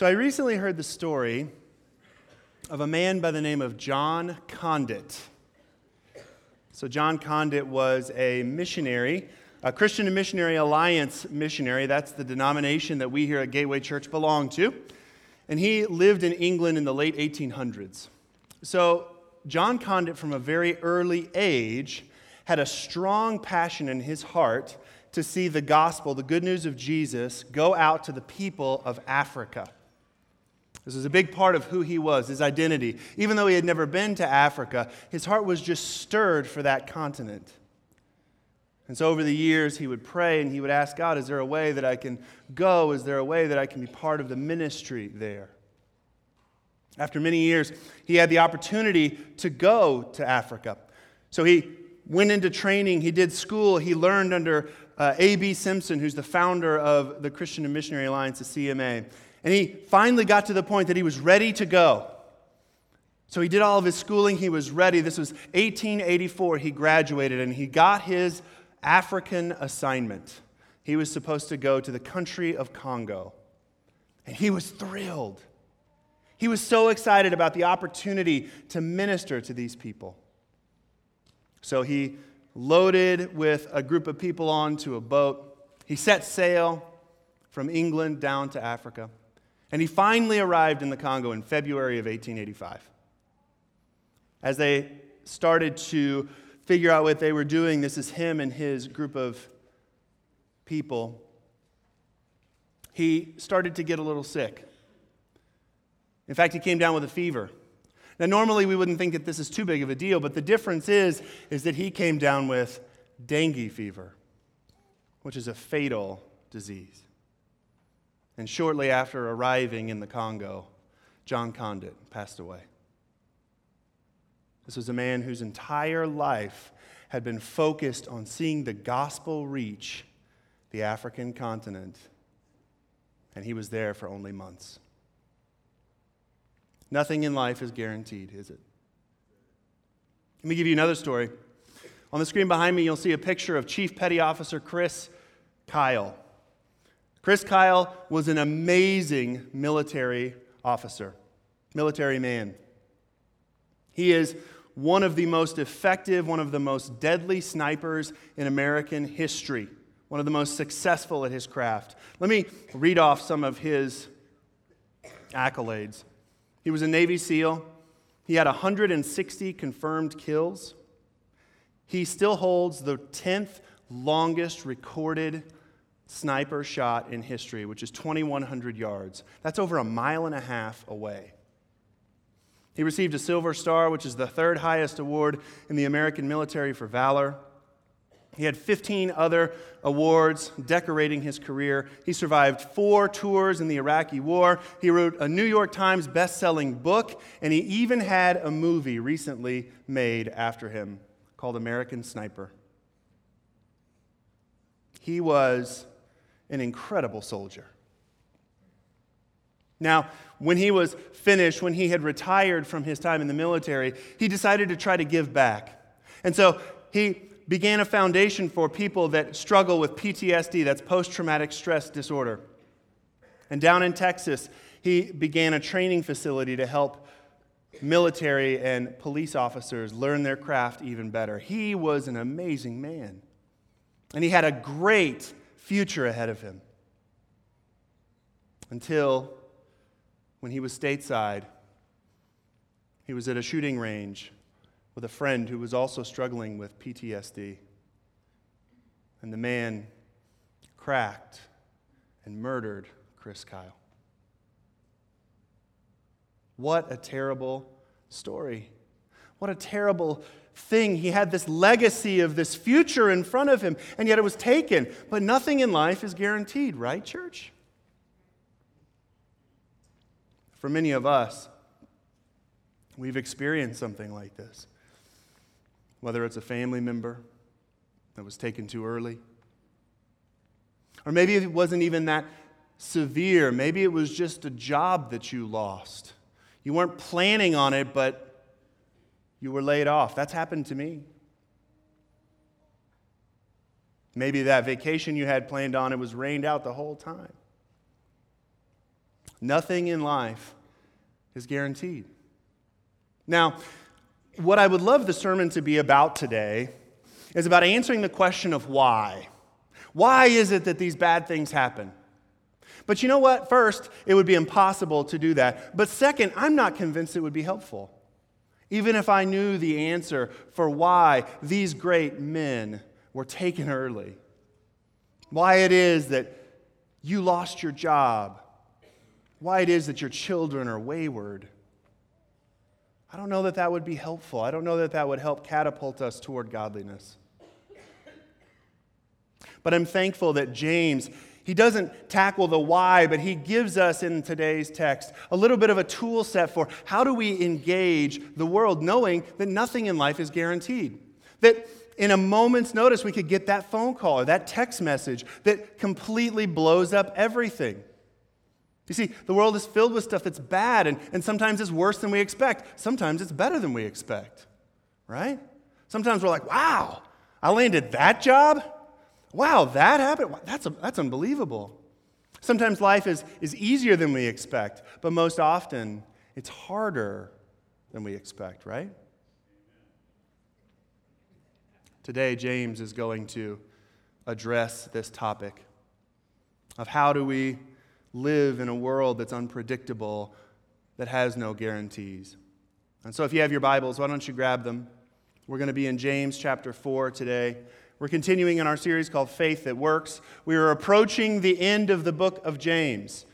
So I recently heard the story of a man by the name of John Condit. So, John Condit was a missionary, a Christian and Missionary Alliance missionary. That's the denomination that we here at Gateway Church belong to. And he lived in England in the late 1800s. So, John Condit, from a very early age, had a strong passion in his heart to see the gospel, the good news of Jesus, go out to the people of Africa. This was a big part of who he was, his identity. Even though he had never been to Africa, his heart was just stirred for that continent. And so over the years, he would pray and he would ask God, Is there a way that I can go? Is there a way that I can be part of the ministry there? After many years, he had the opportunity to go to Africa. So he went into training, he did school, he learned under uh, A.B. Simpson, who's the founder of the Christian and Missionary Alliance, the CMA. And he finally got to the point that he was ready to go. So he did all of his schooling, he was ready. This was 1884, he graduated, and he got his African assignment. He was supposed to go to the country of Congo. And he was thrilled. He was so excited about the opportunity to minister to these people. So he loaded with a group of people onto a boat. He set sail from England down to Africa. And he finally arrived in the Congo in February of 1885. As they started to figure out what they were doing, this is him and his group of people. He started to get a little sick. In fact, he came down with a fever. Now, normally we wouldn't think that this is too big of a deal, but the difference is, is that he came down with dengue fever, which is a fatal disease. And shortly after arriving in the Congo, John Condit passed away. This was a man whose entire life had been focused on seeing the gospel reach the African continent, and he was there for only months. Nothing in life is guaranteed, is it? Let me give you another story. On the screen behind me, you'll see a picture of Chief Petty Officer Chris Kyle. Chris Kyle was an amazing military officer, military man. He is one of the most effective, one of the most deadly snipers in American history, one of the most successful at his craft. Let me read off some of his accolades. He was a Navy SEAL. He had 160 confirmed kills. He still holds the 10th longest recorded sniper shot in history, which is 2,100 yards. That's over a mile and a half away. He received a Silver Star, which is the third highest award in the American military for valor. He had 15 other awards decorating his career. He survived four tours in the Iraqi War. He wrote a New York Times best-selling book, and he even had a movie recently made after him called American Sniper. He was an incredible soldier. Now, when he was finished, when he had retired from his time in the military, he decided to try to give back. And so he began a foundation for people that struggle with PTSD, that's post traumatic stress disorder. And down in Texas, he began a training facility to help military and police officers learn their craft even better. He was an amazing man. And he had a great future ahead of him. Until when he was stateside, he was at a shooting range with a friend who was also struggling with PTSD. And the man cracked and murdered Chris Kyle. What a terrible story. What a terrible thing. He had this legacy of this future in front of him, and yet it was taken. But nothing in life is guaranteed, right, church? For many of us, we've experienced something like this. Whether it's a family member that was taken too early, or maybe it wasn't even that severe. Maybe it was just a job that you lost. You weren't planning on it, but you were laid off. That's happened to me. Maybe that vacation you had planned on, it was rained out the whole time. Nothing in life is guaranteed. Now, what I would love the sermon to be about today is about answering the question of why. Why is it that these bad things happen? But you know what? First, it would be impossible to do that. But second, I'm not convinced it would be helpful. Even if I knew the answer for why these great men were taken early, why it is that you lost your job, why it is that your children are wayward. I don't know that that would be helpful. I don't know that that would help catapult us toward godliness. But I'm thankful that James, he doesn't tackle the why, but he gives us in today's text a little bit of a tool set for how do we engage the world knowing that nothing in life is guaranteed. That in a moment's notice, we could get that phone call or that text message that completely blows up everything. You see, the world is filled with stuff that's bad, and, and sometimes it's worse than we expect. Sometimes it's better than we expect, right? Sometimes we're like, wow, I landed that job? Wow, that happened? That's, that's unbelievable. Sometimes life is, is easier than we expect, but most often it's harder than we expect, right? Today, James is going to address this topic of how do we live in a world that's unpredictable, that has no guarantees. And so, if you have your Bibles, why don't you grab them? We're going to be in James chapter 4 today. We're continuing in our series called Faith That Works. We are approaching the end of the book of James.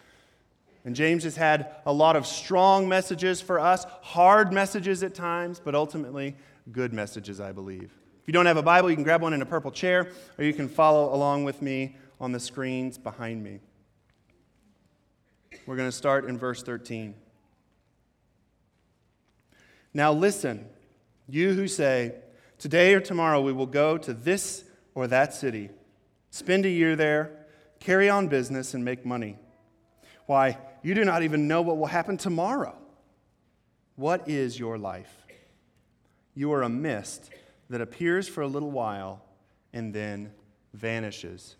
And James has had a lot of strong messages for us, hard messages at times, but ultimately good messages, I believe. If you don't have a Bible, you can grab one in a purple chair, or you can follow along with me on the screens behind me. We're going to start in verse 13. Now listen, you who say, Today or tomorrow we will go to this or that city, spend a year there, carry on business, and make money. Why, you do not even know what will happen tomorrow. What is your life? You are a mist that appears for a little while and then vanishes.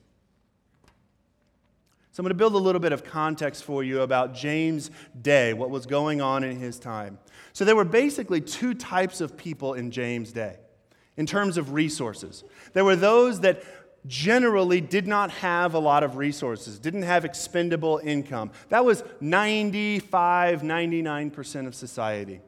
So, I'm going to build a little bit of context for you about James' day, what was going on in his time. So, there were basically two types of people in James' day in terms of resources. There were those that generally did not have a lot of resources, didn't have expendable income. That was 95, 99% of society.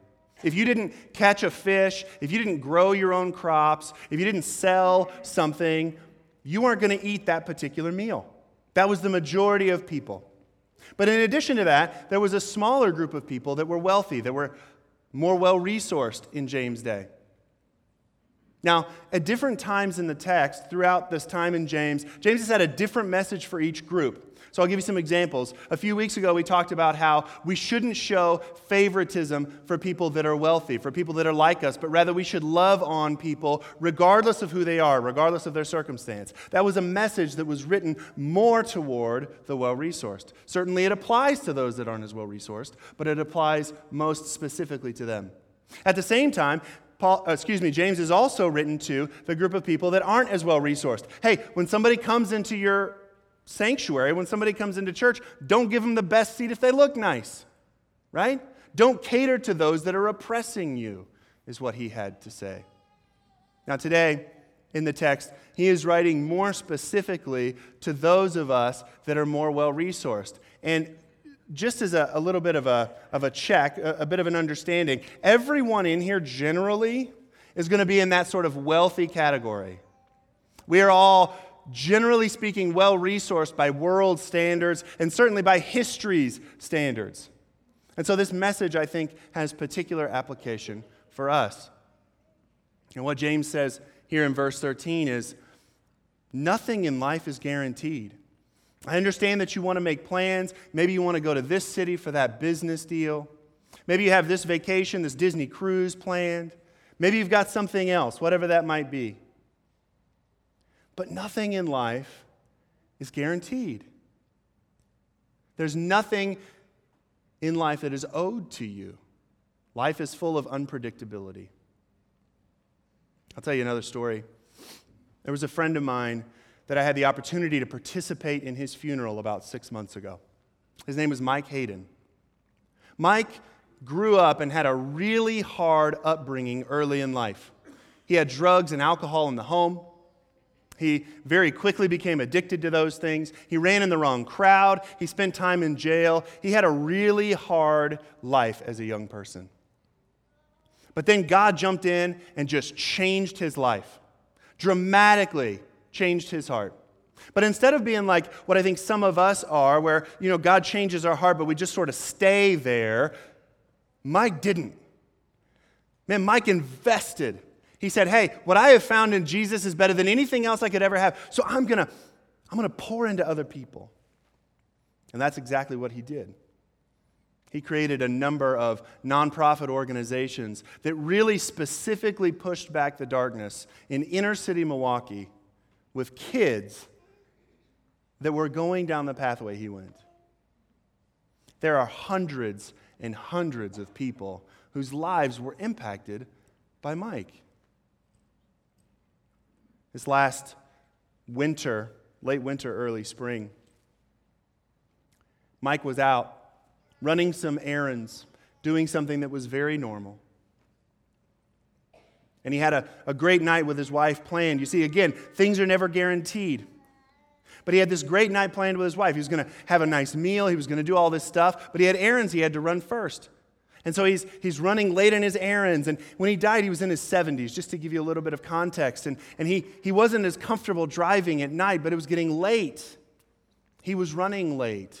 If you didn't catch a fish, if you didn't grow your own crops, if you didn't sell something, you weren't going to eat that particular meal. That was the majority of people. But in addition to that, there was a smaller group of people that were wealthy, that were more well resourced in James' day. Now, at different times in the text, throughout this time in James, James has had a different message for each group. So I'll give you some examples. A few weeks ago, we talked about how we shouldn't show favoritism for people that are wealthy, for people that are like us, but rather we should love on people regardless of who they are, regardless of their circumstance. That was a message that was written more toward the well resourced. Certainly, it applies to those that aren't as well resourced, but it applies most specifically to them. At the same time, Paul, uh, excuse me, James is also written to the group of people that aren't as well resourced. Hey, when somebody comes into your sanctuary, when somebody comes into church, don't give them the best seat if they look nice, right? Don't cater to those that are oppressing you, is what he had to say. Now, today, in the text, he is writing more specifically to those of us that are more well resourced. And just as a, a, little bit of a, of a check, a, a bit of an understanding, everyone in here generally is going to be in that sort of wealthy category. We are all generally speaking, well resourced by world standards and certainly by history's standards. And so this message, I think, has particular application for us. And what James says here in verse 13 is nothing in life is guaranteed. I understand that you want to make plans. Maybe you want to go to this city for that business deal. Maybe you have this vacation, this Disney cruise planned. Maybe you've got something else, whatever that might be. But nothing in life is guaranteed. There's nothing in life that is owed to you. Life is full of unpredictability. I'll tell you another story. There was a friend of mine that I had the opportunity to participate in his funeral about six months ago. His name was Mike Hayden. Mike grew up and had a really hard upbringing early in life. He had drugs and alcohol in the home. He very quickly became addicted to those things. He ran in the wrong crowd. He spent time in jail. He had a really hard life as a young person. But then God jumped in and just changed his life, dramatically changed his heart. But instead of being like what I think some of us are, where, you know, God changes our heart, but we just sort of stay there, Mike didn't. Man, Mike invested. He said, Hey, what I have found in Jesus is better than anything else I could ever have. So I'm going to I'm going to pour into other people. And that's exactly what he did. He created a number of nonprofit organizations that really specifically pushed back the darkness in inner city Milwaukee with kids that were going down the pathway he went. There are hundreds and hundreds of people whose lives were impacted by Mike. This last winter, late winter, early spring, Mike was out running some errands, doing something that was very normal. And he had a, a great night with his wife planned. You see, again, things are never guaranteed. But he had this great night planned with his wife. He was going to have a nice meal, he was going to do all this stuff, but he had errands he had to run first. And so he's, he's running late on his errands. And when he died, he was in his 70s, just to give you a little bit of context. And, and he, he wasn't as comfortable driving at night, but it was getting late. He was running late.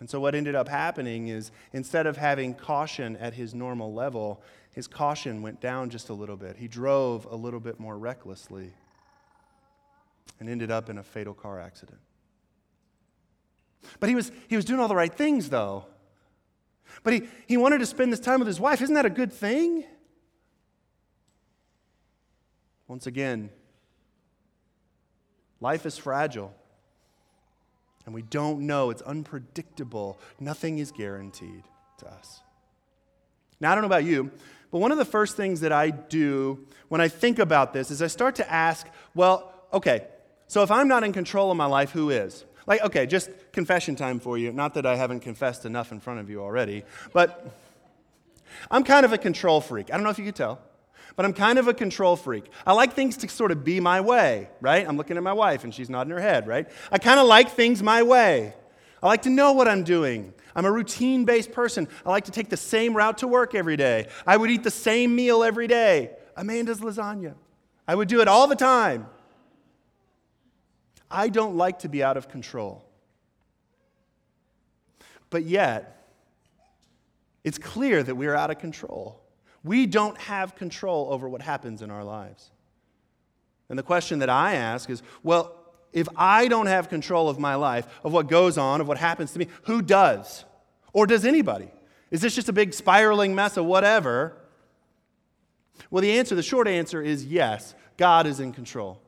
And so what ended up happening is instead of having caution at his normal level, his caution went down just a little bit. He drove a little bit more recklessly and ended up in a fatal car accident. But he was, he was doing all the right things, though. But he, he wanted to spend this time with his wife. Isn't that a good thing? Once again, life is fragile. And we don't know. It's unpredictable. Nothing is guaranteed to us. Now, I don't know about you, but one of the first things that I do when I think about this is I start to ask, well, okay, so if I'm not in control of my life, who is? Like, okay, just confession time for you. Not that I haven't confessed enough in front of you already, but I'm kind of a control freak. I don't know if you could tell, but I'm kind of a control freak. I like things to sort of be my way, right? I'm looking at my wife and she's nodding her head, right? I kind of like things my way. I like to know what I'm doing. I'm a routine based person. I like to take the same route to work every day. I would eat the same meal every day. Amanda's lasagna. I would do it all the time. I don't like to be out of control. But yet, it's clear that we are out of control. We don't have control over what happens in our lives. And the question that I ask is well, if I don't have control of my life, of what goes on, of what happens to me, who does? Or does anybody? Is this just a big spiraling mess of whatever? Well, the answer, the short answer is yes, God is in control.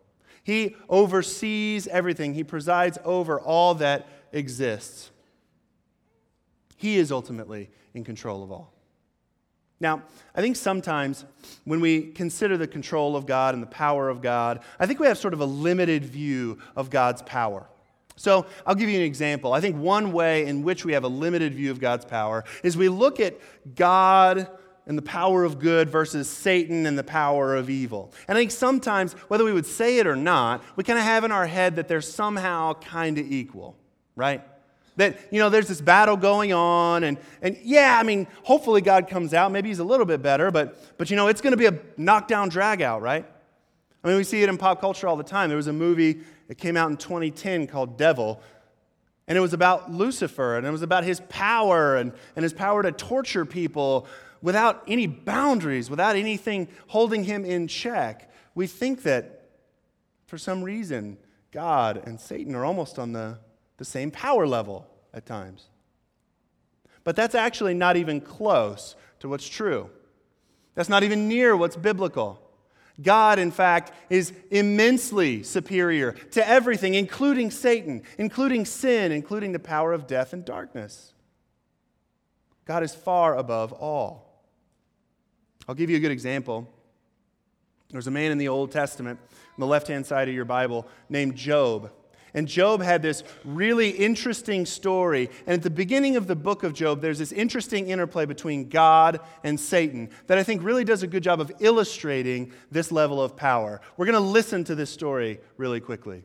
He oversees everything, He presides over all that exists. He is ultimately in control of all. Now, I think sometimes when we consider the control of God and the power of God, I think we have sort of a limited view of God's power. So I'll give you an example. I think one way in which we have a limited view of God's power is we look at God and the power of good versus Satan and the power of evil. And I think sometimes, whether we would say it or not, we kind of have in our head that they're somehow kind of equal, right? That, you know, there's this battle going on, and, and yeah, I mean, hopefully God comes out. Maybe he's a little bit better, but, but you know, it's going to be a knockdown drag out, right? I mean, we see it in pop culture all the time. There was a movie that came out in 2010 called Devil, and it was about Lucifer, and it was about his power and, and his power to torture people without any boundaries, without anything holding him in check. We think that for some reason, God and Satan are almost on the, the same power level at times. But that's actually not even close to what's true. That's not even near what's biblical. God, in fact, is immensely superior to everything, including Satan, including sin, including the power of death and darkness. God is far above all. I'll give you a good example. There's a man in the Old Testament, on the left hand side of your Bible, named Job. And Job had this really interesting story. And at the beginning of the book of Job, there's this interesting interplay between God and Satan that I think really does a good job of illustrating this level of power. We're going to listen to this story really quickly.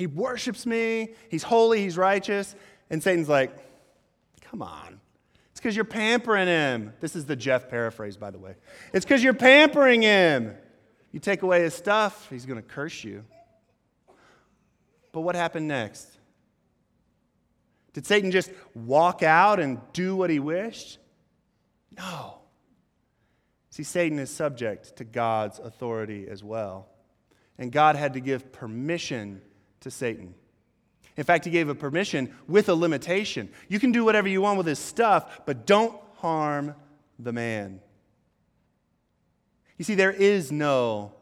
He worships me. He's holy. He's righteous. And Satan's like, Come on. It's because you're pampering him. This is the Jeff paraphrase, by the way. It's because you're pampering him. You take away his stuff, he's going to curse you. But what happened next? Did Satan just walk out and do what he wished? No. See, Satan is subject to God's authority as well. And God had to give permission to Satan. In fact, he gave a permission with a limitation. You can do whatever you want with his stuff, but don't harm the man. You see, there is no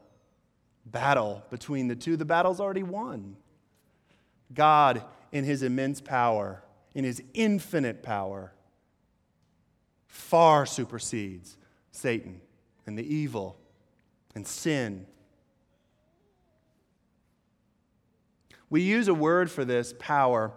battle between the two, the battle's already won. God in his immense power, in his infinite power, far supersedes Satan and the evil and sin. We use a word for this power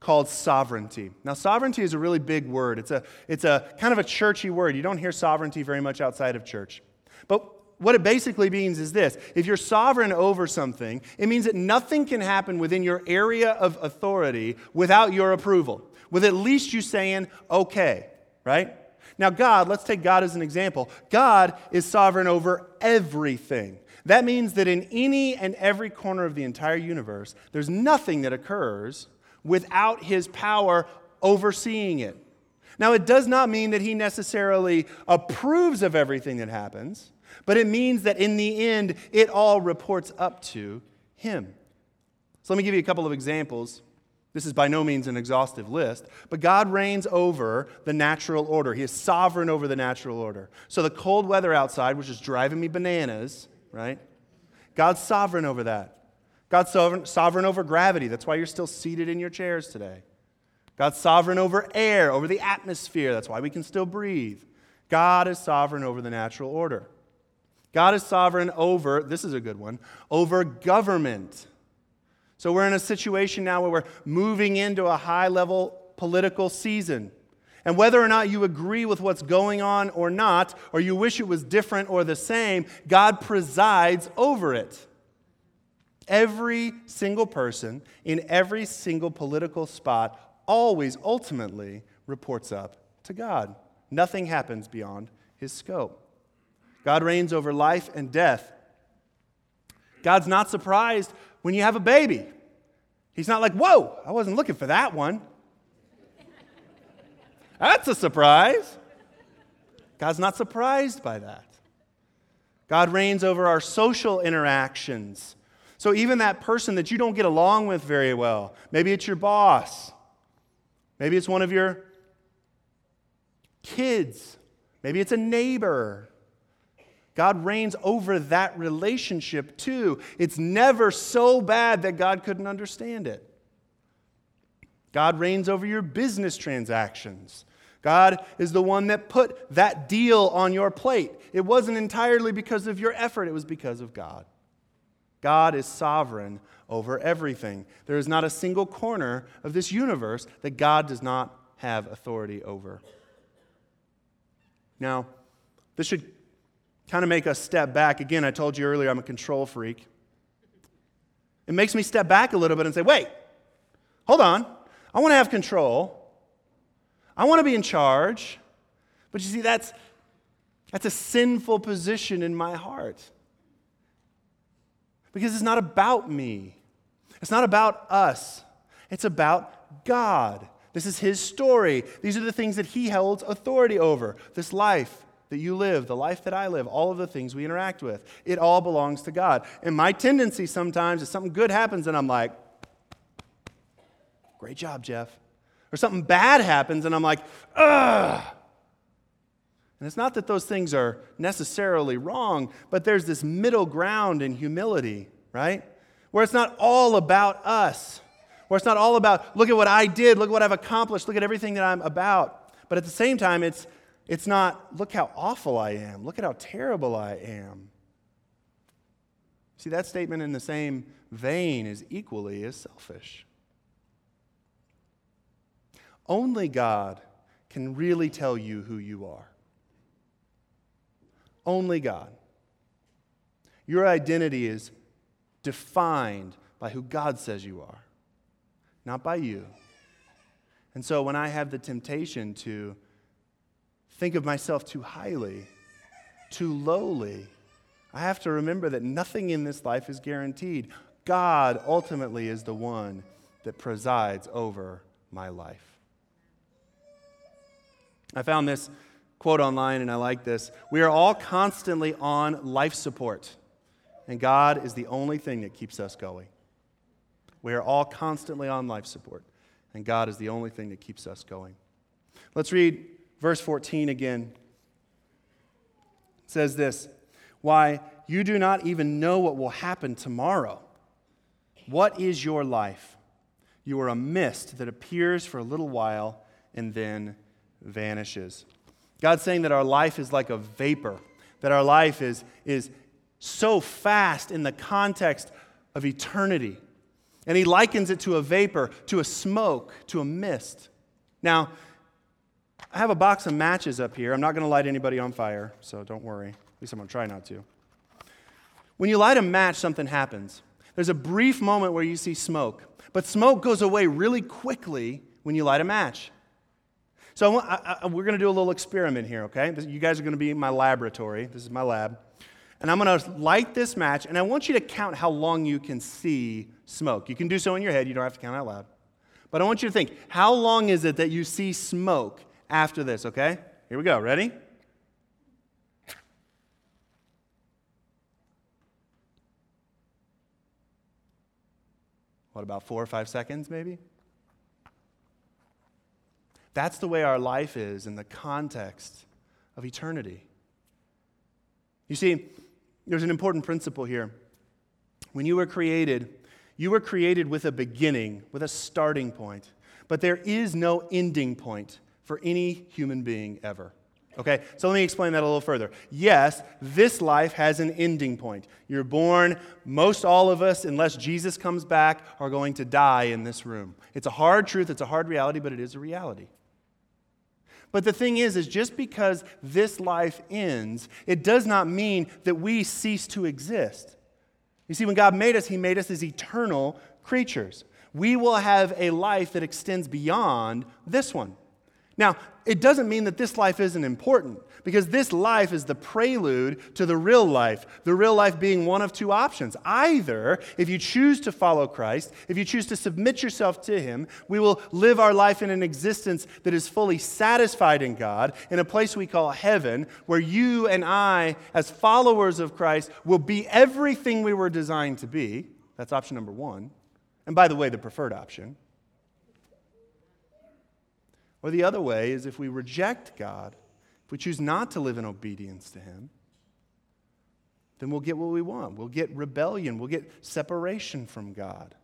called sovereignty. Now, sovereignty is a really big word. It's a, it's a kind of a churchy word. You don't hear sovereignty very much outside of church. But what it basically means is this if you're sovereign over something, it means that nothing can happen within your area of authority without your approval, with at least you saying, okay, right? Now, God, let's take God as an example. God is sovereign over everything. That means that in any and every corner of the entire universe, there's nothing that occurs without his power overseeing it. Now, it does not mean that he necessarily approves of everything that happens but it means that in the end, it all reports up to Him. So let me give you a couple of examples. This is by no means an exhaustive list, but God reigns over the natural order. He is sovereign over the natural order. So the cold weather outside, which is driving me bananas, right? God's sovereign over that. God's sovereign, sovereign over gravity. That's why you're still seated in your chairs today. God's sovereign over air, over the atmosphere. That's why we can still breathe. God is sovereign over the natural order. God is sovereign over, this is a good one, over government. So we're in a situation now where we're moving into a high level political season. And whether or not you agree with what's going on or not, or you wish it was different or the same, God presides over it. Every single person in every single political spot always ultimately reports up to God. Nothing happens beyond his scope. God reigns over life and death. God's not surprised when you have a baby. He's not like, whoa, I wasn't looking for that one. That's a surprise. God's not surprised by that. God reigns over our social interactions. So even that person that you don't get along with very well, maybe it's your boss, maybe it's one of your kids, maybe it's a neighbor, God reigns over that relationship too. It's never so bad that God couldn't understand it. God reigns over your business transactions. God is the one that put that deal on your plate. It wasn't entirely because of your effort, it was because of God. God is sovereign over everything. There is not a single corner of this universe that God does not have authority over. Now, this should kind of make us step back. Again, I told you earlier I'm a control freak. It makes me step back a little bit and say, wait, hold on. I want to have control. I want to be in charge. But you see, that's, that's a sinful position in my heart. Because it's not about me, it's not about us, it's about God. This is His story. These are the things that He holds authority over. This life that you live, the life that I live, all of the things we interact with, it all belongs to God. And my tendency sometimes is something good happens and I'm like, great job, Jeff. Or something bad happens and I'm like, ugh. And it's not that those things are necessarily wrong, but there's this middle ground in humility, right? Where it's not all about us where it's not all about, look at what I did, look at what I've accomplished, look at everything that I'm about. But at the same time, it's, it's not, look how awful I am, look at how terrible I am. See, that statement in the same vein is equally as selfish. Only God can really tell you who you are. Only God. Your identity is defined by who God says you are not by you. And so when I have the temptation to think of myself too highly, too lowly, I have to remember that nothing in this life is guaranteed. God ultimately is the one that presides over my life. I found this quote online and I like this. We are all constantly on life support, and God is the only thing that keeps us going. We are all constantly on life support, and God is the only thing that keeps us going. Let's read verse 14 again. It says this Why, you do not even know what will happen tomorrow. What is your life? You are a mist that appears for a little while and then vanishes. God's saying that our life is like a vapor, that our life is, is so fast in the context of eternity and he likens it to a vapor, to a smoke, to a mist. Now, I have a box of matches up here. I'm not going to light anybody on fire, so don't worry. At least I'm going to try not to. When you light a match, something happens. There's a brief moment where you see smoke, but smoke goes away really quickly when you light a match. So I, I, we're going to do a little experiment here, okay? You guys are going to be in my laboratory. This is my lab. And I'm going to light this match, and I want you to count how long you can see smoke. You can do so in your head, you don't have to count out loud. But I want you to think how long is it that you see smoke after this, okay? Here we go. Ready? What, about four or five seconds, maybe? That's the way our life is in the context of eternity. You see, there's an important principle here. When you were created, you were created with a beginning, with a starting point, but there is no ending point for any human being ever. Okay, so let me explain that a little further. Yes, this life has an ending point. You're born, most all of us, unless Jesus comes back, are going to die in this room. It's a hard truth, it's a hard reality, but it is a reality. But the thing is, is just because this life ends, it does not mean that we cease to exist. You see, when God made us, He made us as eternal creatures. We will have a life that extends beyond this one. Now, it doesn't mean that this life isn't important, because this life is the prelude to the real life. The real life being one of two options. Either, if you choose to follow Christ, if you choose to submit yourself to Him, we will live our life in an existence that is fully satisfied in God, in a place we call heaven, where you and I, as followers of Christ, will be everything we were designed to be. That's option number one. And by the way, the preferred option. Or the other way is if we reject God, if we choose not to live in obedience to Him, then we'll get what we want. We'll get rebellion, we'll get separation from God.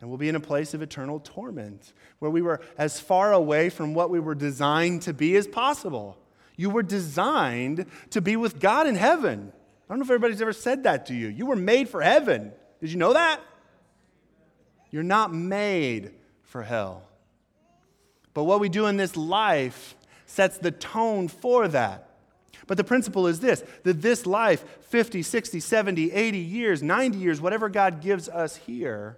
And we'll be in a place of eternal torment where we were as far away from what we were designed to be as possible. You were designed to be with God in heaven. I don't know if everybody's ever said that to you. You were made for heaven. Did you know that? You're not made for hell. But what we do in this life sets the tone for that. But the principle is this that this life, 50, 60, 70, 80 years, 90 years, whatever God gives us here,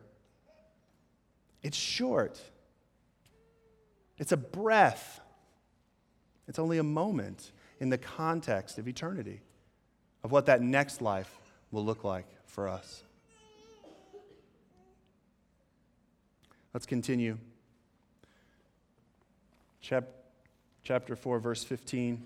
it's short. It's a breath. It's only a moment in the context of eternity, of what that next life will look like for us. Let's continue. Chap- chapter 4, verse 15.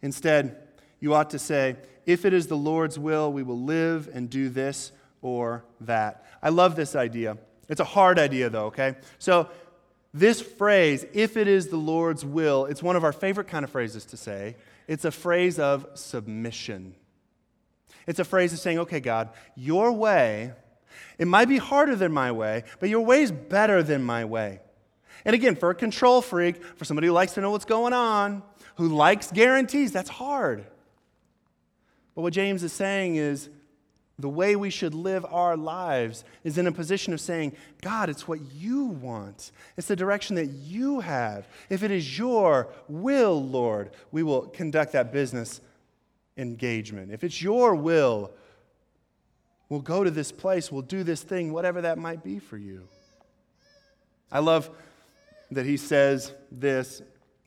Instead, you ought to say, If it is the Lord's will, we will live and do this or that. I love this idea. It's a hard idea, though, okay? So, this phrase, if it is the Lord's will, it's one of our favorite kind of phrases to say. It's a phrase of submission. It's a phrase of saying, okay, God, your way, it might be harder than my way, but your way is better than my way. And again, for a control freak, for somebody who likes to know what's going on, who likes guarantees, that's hard. But what James is saying is the way we should live our lives is in a position of saying, God, it's what you want. It's the direction that you have. If it is your will, Lord, we will conduct that business engagement. If it's your will, we'll go to this place, we'll do this thing, whatever that might be for you. I love that he says this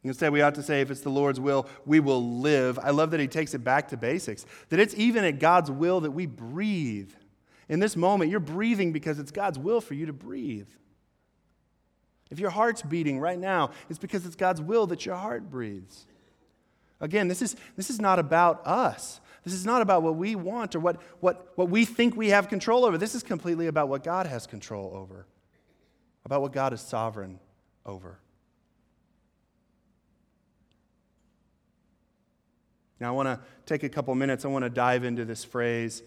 Instead, we ought to say, if it's the Lord's will, we will live. I love that he takes it back to basics, that it's even at God's will that we breathe. In this moment, you're breathing because it's God's will for you to breathe. If your heart's beating right now, it's because it's God's will that your heart breathes. Again, this is, this is not about us. This is not about what we want or what, what, what we think we have control over. This is completely about what God has control over, about what God is sovereign over. Now, I want to take a couple minutes. I want to dive into this phrase,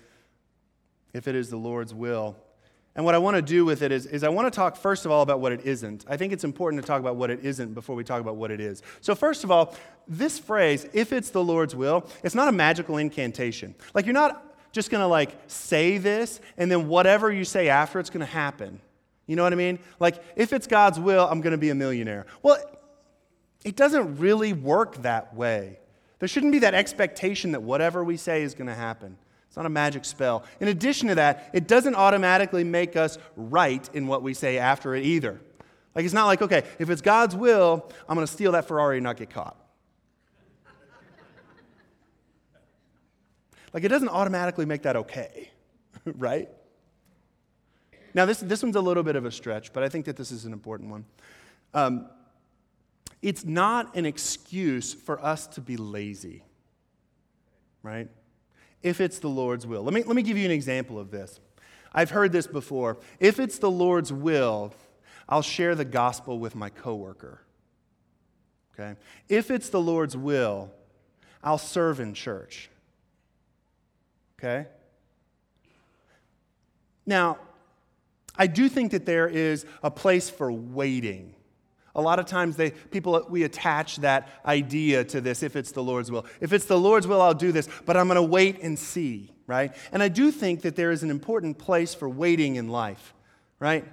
if it is the Lord's will. And what I want to do with it is, is I want to talk, first of all, about what it isn't. I think it's important to talk about what it isn't before we talk about what it is. So, first of all, this phrase, if it's the Lord's will, it's not a magical incantation. Like, you're not just going to like say this and then whatever you say after it's going to happen. You know what I mean? Like, if it's God's will, I'm going to be a millionaire. Well, it doesn't really work that way. There shouldn't be that expectation that whatever we say is going to happen. It's not a magic spell. In addition to that, it doesn't automatically make us right in what we say after it either. Like, it's not like, okay, if it's God's will, I'm going to steal that Ferrari and not get caught. like, it doesn't automatically make that okay, right? Now, this, this one's a little bit of a stretch, but I think that this is an important one. Um, it's not an excuse for us to be lazy, right? If it's the Lord's will. Let me, let me give you an example of this. I've heard this before. If it's the Lord's will, I'll share the gospel with my coworker. Okay? If it's the Lord's will, I'll serve in church. Okay? Now, I do think that there is a place for waiting a lot of times they people we attach that idea to this if it's the Lord's will. If it's the Lord's will, I'll do this, but I'm going to wait and see, right? And I do think that there is an important place for waiting in life, right?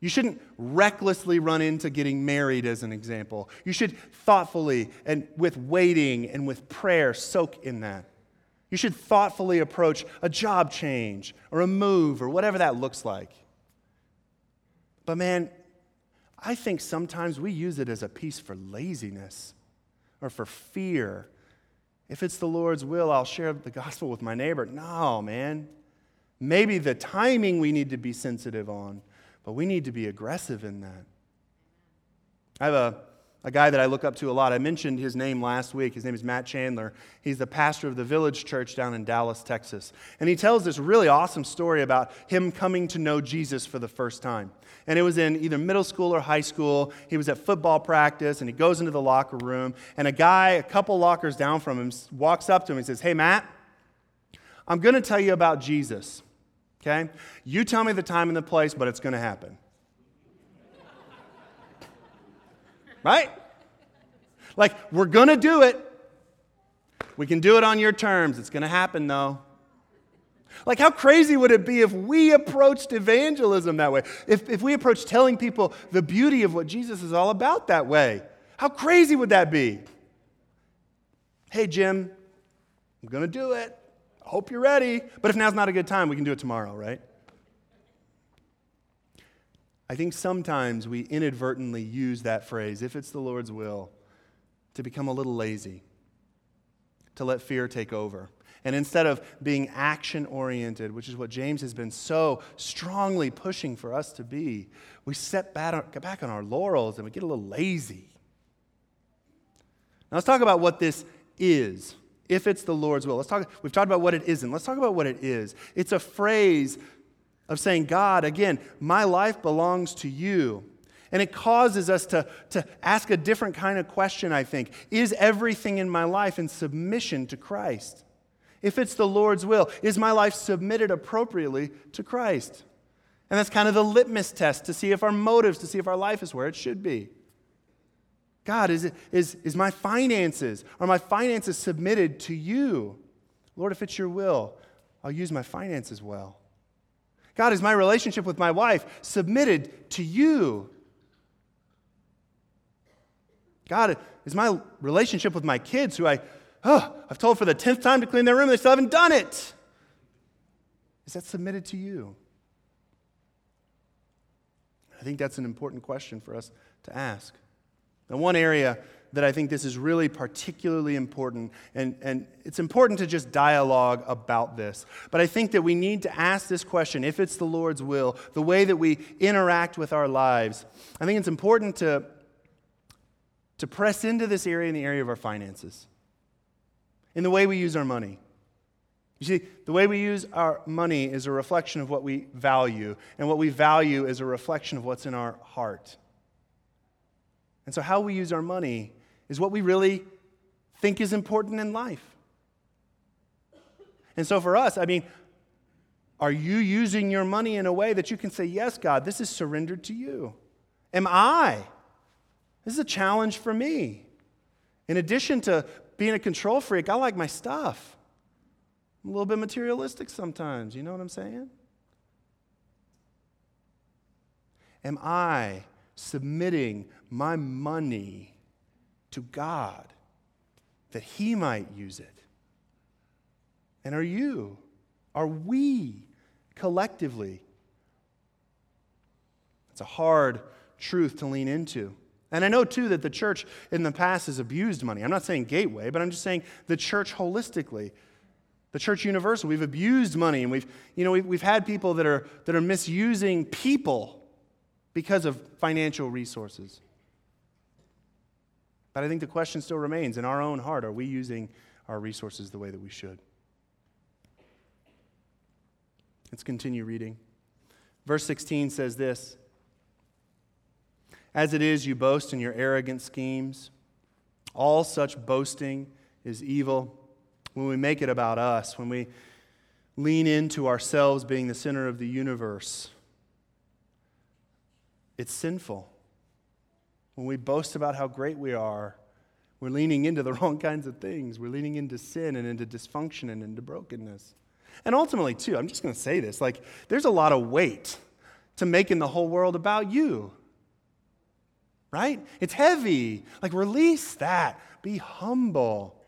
You shouldn't recklessly run into getting married, as an example. You should thoughtfully and with waiting and with prayer soak in that. You should thoughtfully approach a job change or a move or whatever that looks like. But man, I think sometimes we use it as a piece for laziness or for fear. If it's the Lord's will, I'll share the gospel with my neighbor. No, man. Maybe the timing we need to be sensitive on, but we need to be aggressive in that. I have a a guy that I look up to a lot. I mentioned his name last week. His name is Matt Chandler. He's the pastor of the Village Church down in Dallas, Texas. And he tells this really awesome story about him coming to know Jesus for the first time. And it was in either middle school or high school. He was at football practice and he goes into the locker room. And a guy, a couple lockers down from him, walks up to him and says, Hey, Matt, I'm going to tell you about Jesus. Okay? You tell me the time and the place, but it's going to happen. Right? Like, we're going to do it. We can do it on your terms. It's going to happen, though. Like, how crazy would it be if we approached evangelism that way? If, if we approached telling people the beauty of what Jesus is all about that way? How crazy would that be? Hey, Jim, I'm going to do it. I hope you're ready. But if now's not a good time, we can do it tomorrow, right? I think sometimes we inadvertently use that phrase, if it's the Lord's will, to become a little lazy, to let fear take over. And instead of being action oriented, which is what James has been so strongly pushing for us to be, we set back on our laurels and we get a little lazy. Now let's talk about what this is, if it's the Lord's will. Let's talk, we've talked about what it isn't. Let's talk about what it is. It's a phrase of saying, God, again, my life belongs to you. And it causes us to, to ask a different kind of question, I think. Is everything in my life in submission to Christ? If it's the Lord's will, is my life submitted appropriately to Christ? And that's kind of the litmus test to see if our motives, to see if our life is where it should be. God, is, it, is, is my finances, are my finances submitted to you? Lord, if it's your will, I'll use my finances well. God, is my relationship with my wife submitted to you? God, is my relationship with my kids, who I, oh, I've told for the tenth time to clean their room, and they still haven't done it. Is that submitted to you? I think that's an important question for us to ask. Now, one area that I think this is really particularly important, and, and it's important to just dialogue about this. But I think that we need to ask this question if it's the Lord's will, the way that we interact with our lives. I think it's important to, to press into this area in the area of our finances, in the way we use our money. You see, the way we use our money is a reflection of what we value, and what we value is a reflection of what's in our heart. And so, how we use our money is what we really think is important in life. And so, for us, I mean, are you using your money in a way that you can say, Yes, God, this is surrendered to you? Am I? This is a challenge for me. In addition to being a control freak, I like my stuff. I'm a little bit materialistic sometimes. You know what I'm saying? Am I submitting my money to God that He might use it? And are you, are we collectively? It's a hard truth to lean into. And I know too that the church in the past has abused money. I'm not saying gateway, but I'm just saying the church holistically. The church universal, we've abused money and we've, you know, we've, we've had people that are, that are misusing people because of financial resources. But I think the question still remains in our own heart are we using our resources the way that we should? Let's continue reading. Verse 16 says this As it is, you boast in your arrogant schemes. All such boasting is evil. When we make it about us, when we lean into ourselves being the center of the universe, it's sinful. When we boast about how great we are, we're leaning into the wrong kinds of things. We're leaning into sin and into dysfunction and into brokenness. And ultimately, too, I'm just going to say this like, there's a lot of weight to making the whole world about you. Right? It's heavy. Like, release that. Be humble.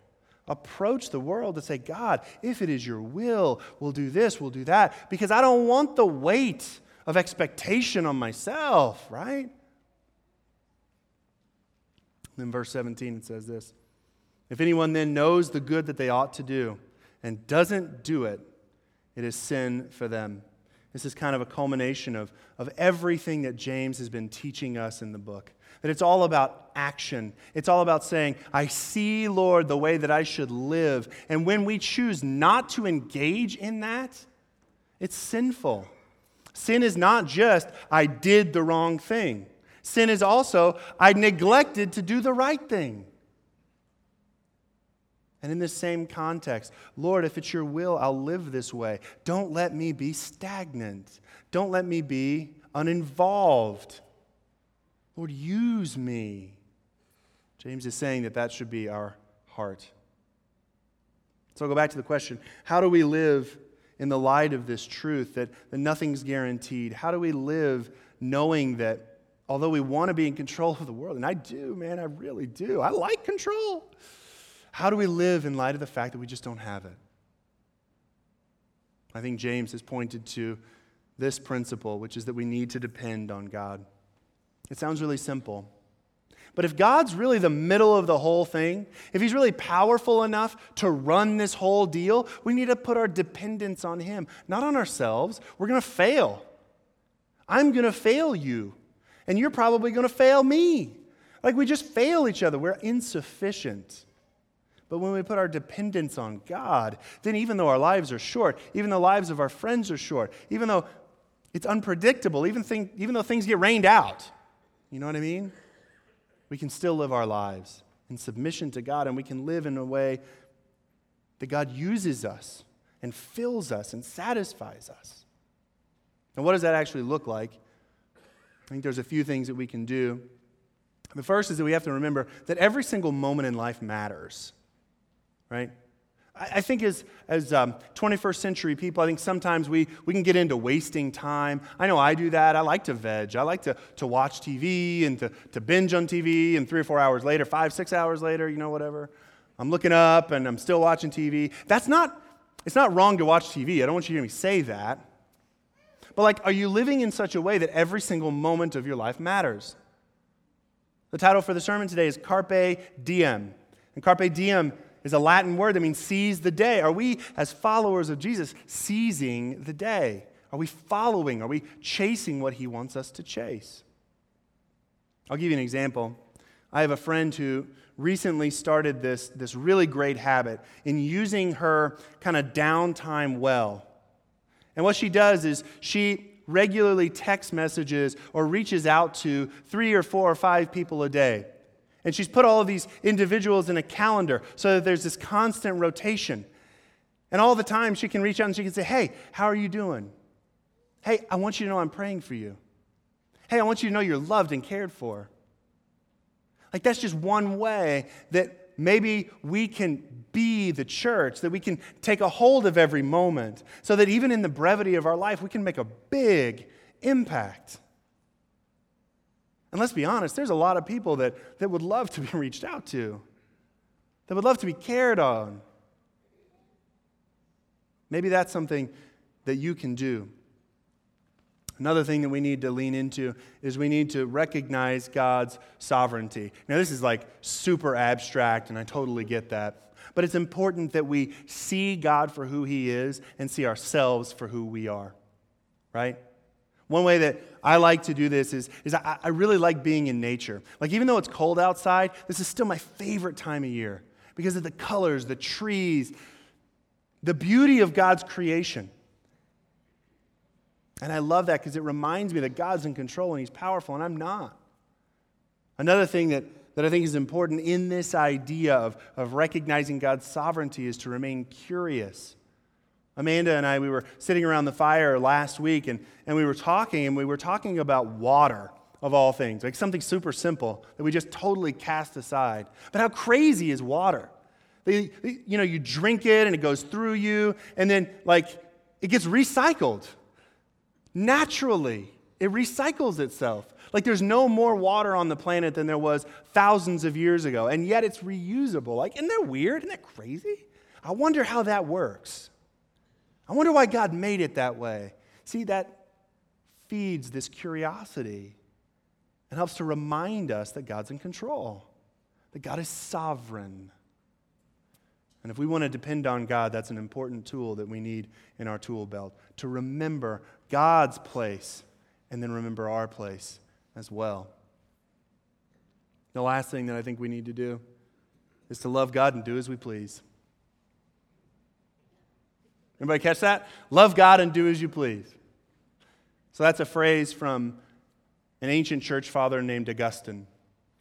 Approach the world to say, God, if it is your will, we'll do this, we'll do that, because I don't want the weight of expectation on myself, right? In verse 17, it says this If anyone then knows the good that they ought to do and doesn't do it, it is sin for them. This is kind of a culmination of, of everything that James has been teaching us in the book. That it's all about action. It's all about saying, I see, Lord, the way that I should live. And when we choose not to engage in that, it's sinful. Sin is not just, I did the wrong thing. Sin is also, I neglected to do the right thing. And in this same context, Lord, if it's your will, I'll live this way. Don't let me be stagnant. Don't let me be uninvolved. Lord, use me. James is saying that that should be our heart. So I'll go back to the question how do we live in the light of this truth that, that nothing's guaranteed? How do we live knowing that although we want to be in control of the world, and I do, man, I really do, I like control. How do we live in light of the fact that we just don't have it? I think James has pointed to this principle, which is that we need to depend on God. It sounds really simple. But if God's really the middle of the whole thing, if He's really powerful enough to run this whole deal, we need to put our dependence on Him, not on ourselves. We're going to fail. I'm going to fail you, and you're probably going to fail me. Like we just fail each other. We're insufficient. But when we put our dependence on God, then even though our lives are short, even the lives of our friends are short, even though it's unpredictable, even, thing, even though things get rained out, you know what I mean? We can still live our lives in submission to God, and we can live in a way that God uses us and fills us and satisfies us. And what does that actually look like? I think there's a few things that we can do. The first is that we have to remember that every single moment in life matters right? I think as, as um, 21st century people, I think sometimes we, we can get into wasting time. I know I do that. I like to veg. I like to, to watch TV and to, to binge on TV, and three or four hours later, five, six hours later, you know, whatever. I'm looking up and I'm still watching TV. That's not, it's not wrong to watch TV. I don't want you to hear me say that. But, like, are you living in such a way that every single moment of your life matters? The title for the sermon today is Carpe Diem. And Carpe Diem is a Latin word that means seize the day. Are we, as followers of Jesus, seizing the day? Are we following? Are we chasing what he wants us to chase? I'll give you an example. I have a friend who recently started this, this really great habit in using her kind of downtime well. And what she does is she regularly text messages or reaches out to three or four or five people a day. And she's put all of these individuals in a calendar so that there's this constant rotation. And all the time she can reach out and she can say, Hey, how are you doing? Hey, I want you to know I'm praying for you. Hey, I want you to know you're loved and cared for. Like, that's just one way that maybe we can be the church, that we can take a hold of every moment, so that even in the brevity of our life, we can make a big impact. And let's be honest, there's a lot of people that, that would love to be reached out to, that would love to be cared on. Maybe that's something that you can do. Another thing that we need to lean into is we need to recognize God's sovereignty. Now, this is like super abstract, and I totally get that. But it's important that we see God for who He is and see ourselves for who we are, right? One way that I like to do this is, is I, I really like being in nature. Like, even though it's cold outside, this is still my favorite time of year because of the colors, the trees, the beauty of God's creation. And I love that because it reminds me that God's in control and He's powerful, and I'm not. Another thing that, that I think is important in this idea of, of recognizing God's sovereignty is to remain curious. Amanda and I, we were sitting around the fire last week and, and we were talking, and we were talking about water of all things, like something super simple that we just totally cast aside. But how crazy is water? They, you know, you drink it and it goes through you, and then, like, it gets recycled. Naturally, it recycles itself. Like, there's no more water on the planet than there was thousands of years ago, and yet it's reusable. Like, isn't that weird? Isn't that crazy? I wonder how that works. I wonder why God made it that way. See, that feeds this curiosity and helps to remind us that God's in control, that God is sovereign. And if we want to depend on God, that's an important tool that we need in our tool belt to remember God's place and then remember our place as well. The last thing that I think we need to do is to love God and do as we please. Anybody catch that? Love God and do as you please. So that's a phrase from an ancient church father named Augustine.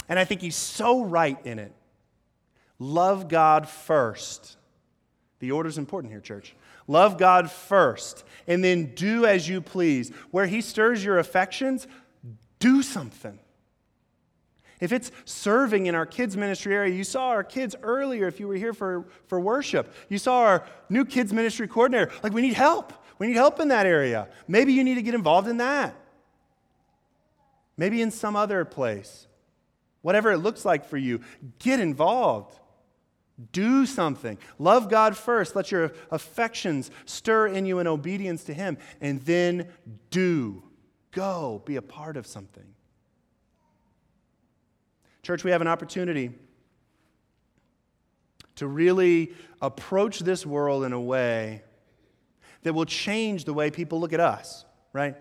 And I think he's so right in it. Love God first. The order's important here, church. Love God first, and then do as you please. Where He stirs your affections, do something. If it's serving in our kids' ministry area, you saw our kids earlier if you were here for, for worship. You saw our new kids' ministry coordinator. Like, we need help. We need help in that area. Maybe you need to get involved in that. Maybe in some other place. Whatever it looks like for you, get involved. Do something. Love God first. Let your affections stir in you in obedience to Him. And then do. Go. Be a part of something. Church, we have an opportunity to really approach this world in a way that will change the way people look at us, right?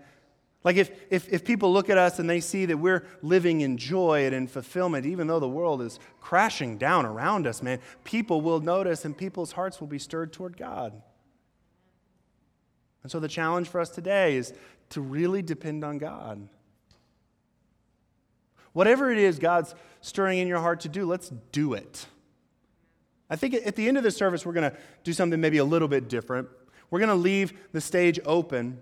Like if, if, if people look at us and they see that we're living in joy and in fulfillment, even though the world is crashing down around us, man, people will notice and people's hearts will be stirred toward God. And so the challenge for us today is to really depend on God. Whatever it is God's stirring in your heart to do, let's do it. I think at the end of the service, we're going to do something maybe a little bit different. We're going to leave the stage open.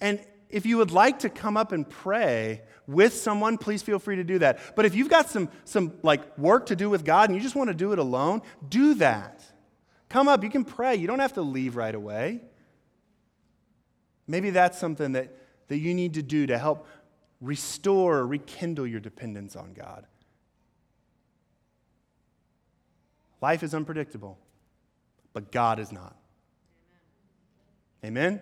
And if you would like to come up and pray with someone, please feel free to do that. But if you've got some, some like work to do with God and you just want to do it alone, do that. Come up, you can pray. You don't have to leave right away. Maybe that's something that, that you need to do to help restore or rekindle your dependence on God. Life is unpredictable, but God is not. Amen? Amen.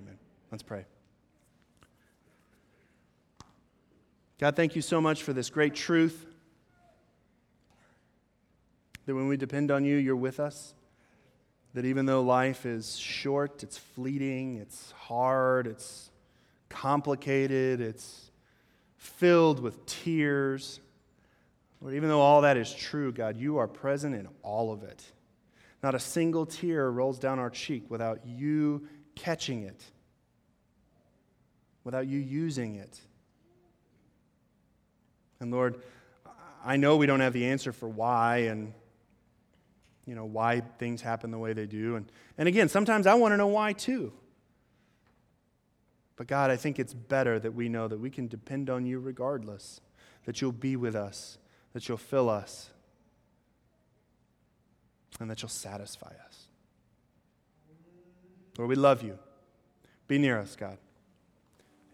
Amen. Let's pray. God, thank you so much for this great truth that when we depend on you, you're with us. That even though life is short, it's fleeting, it's hard, it's complicated, it's filled with tears. Lord, even though all that is true, God, you are present in all of it. Not a single tear rolls down our cheek without you catching it, without you using it. And Lord, I know we don't have the answer for why and you know why things happen the way they do. And, and again, sometimes I want to know why too. But God, I think it's better that we know that we can depend on you regardless, that you'll be with us, that you'll fill us, and that you'll satisfy us. Lord, we love you. Be near us, God.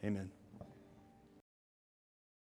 Amen.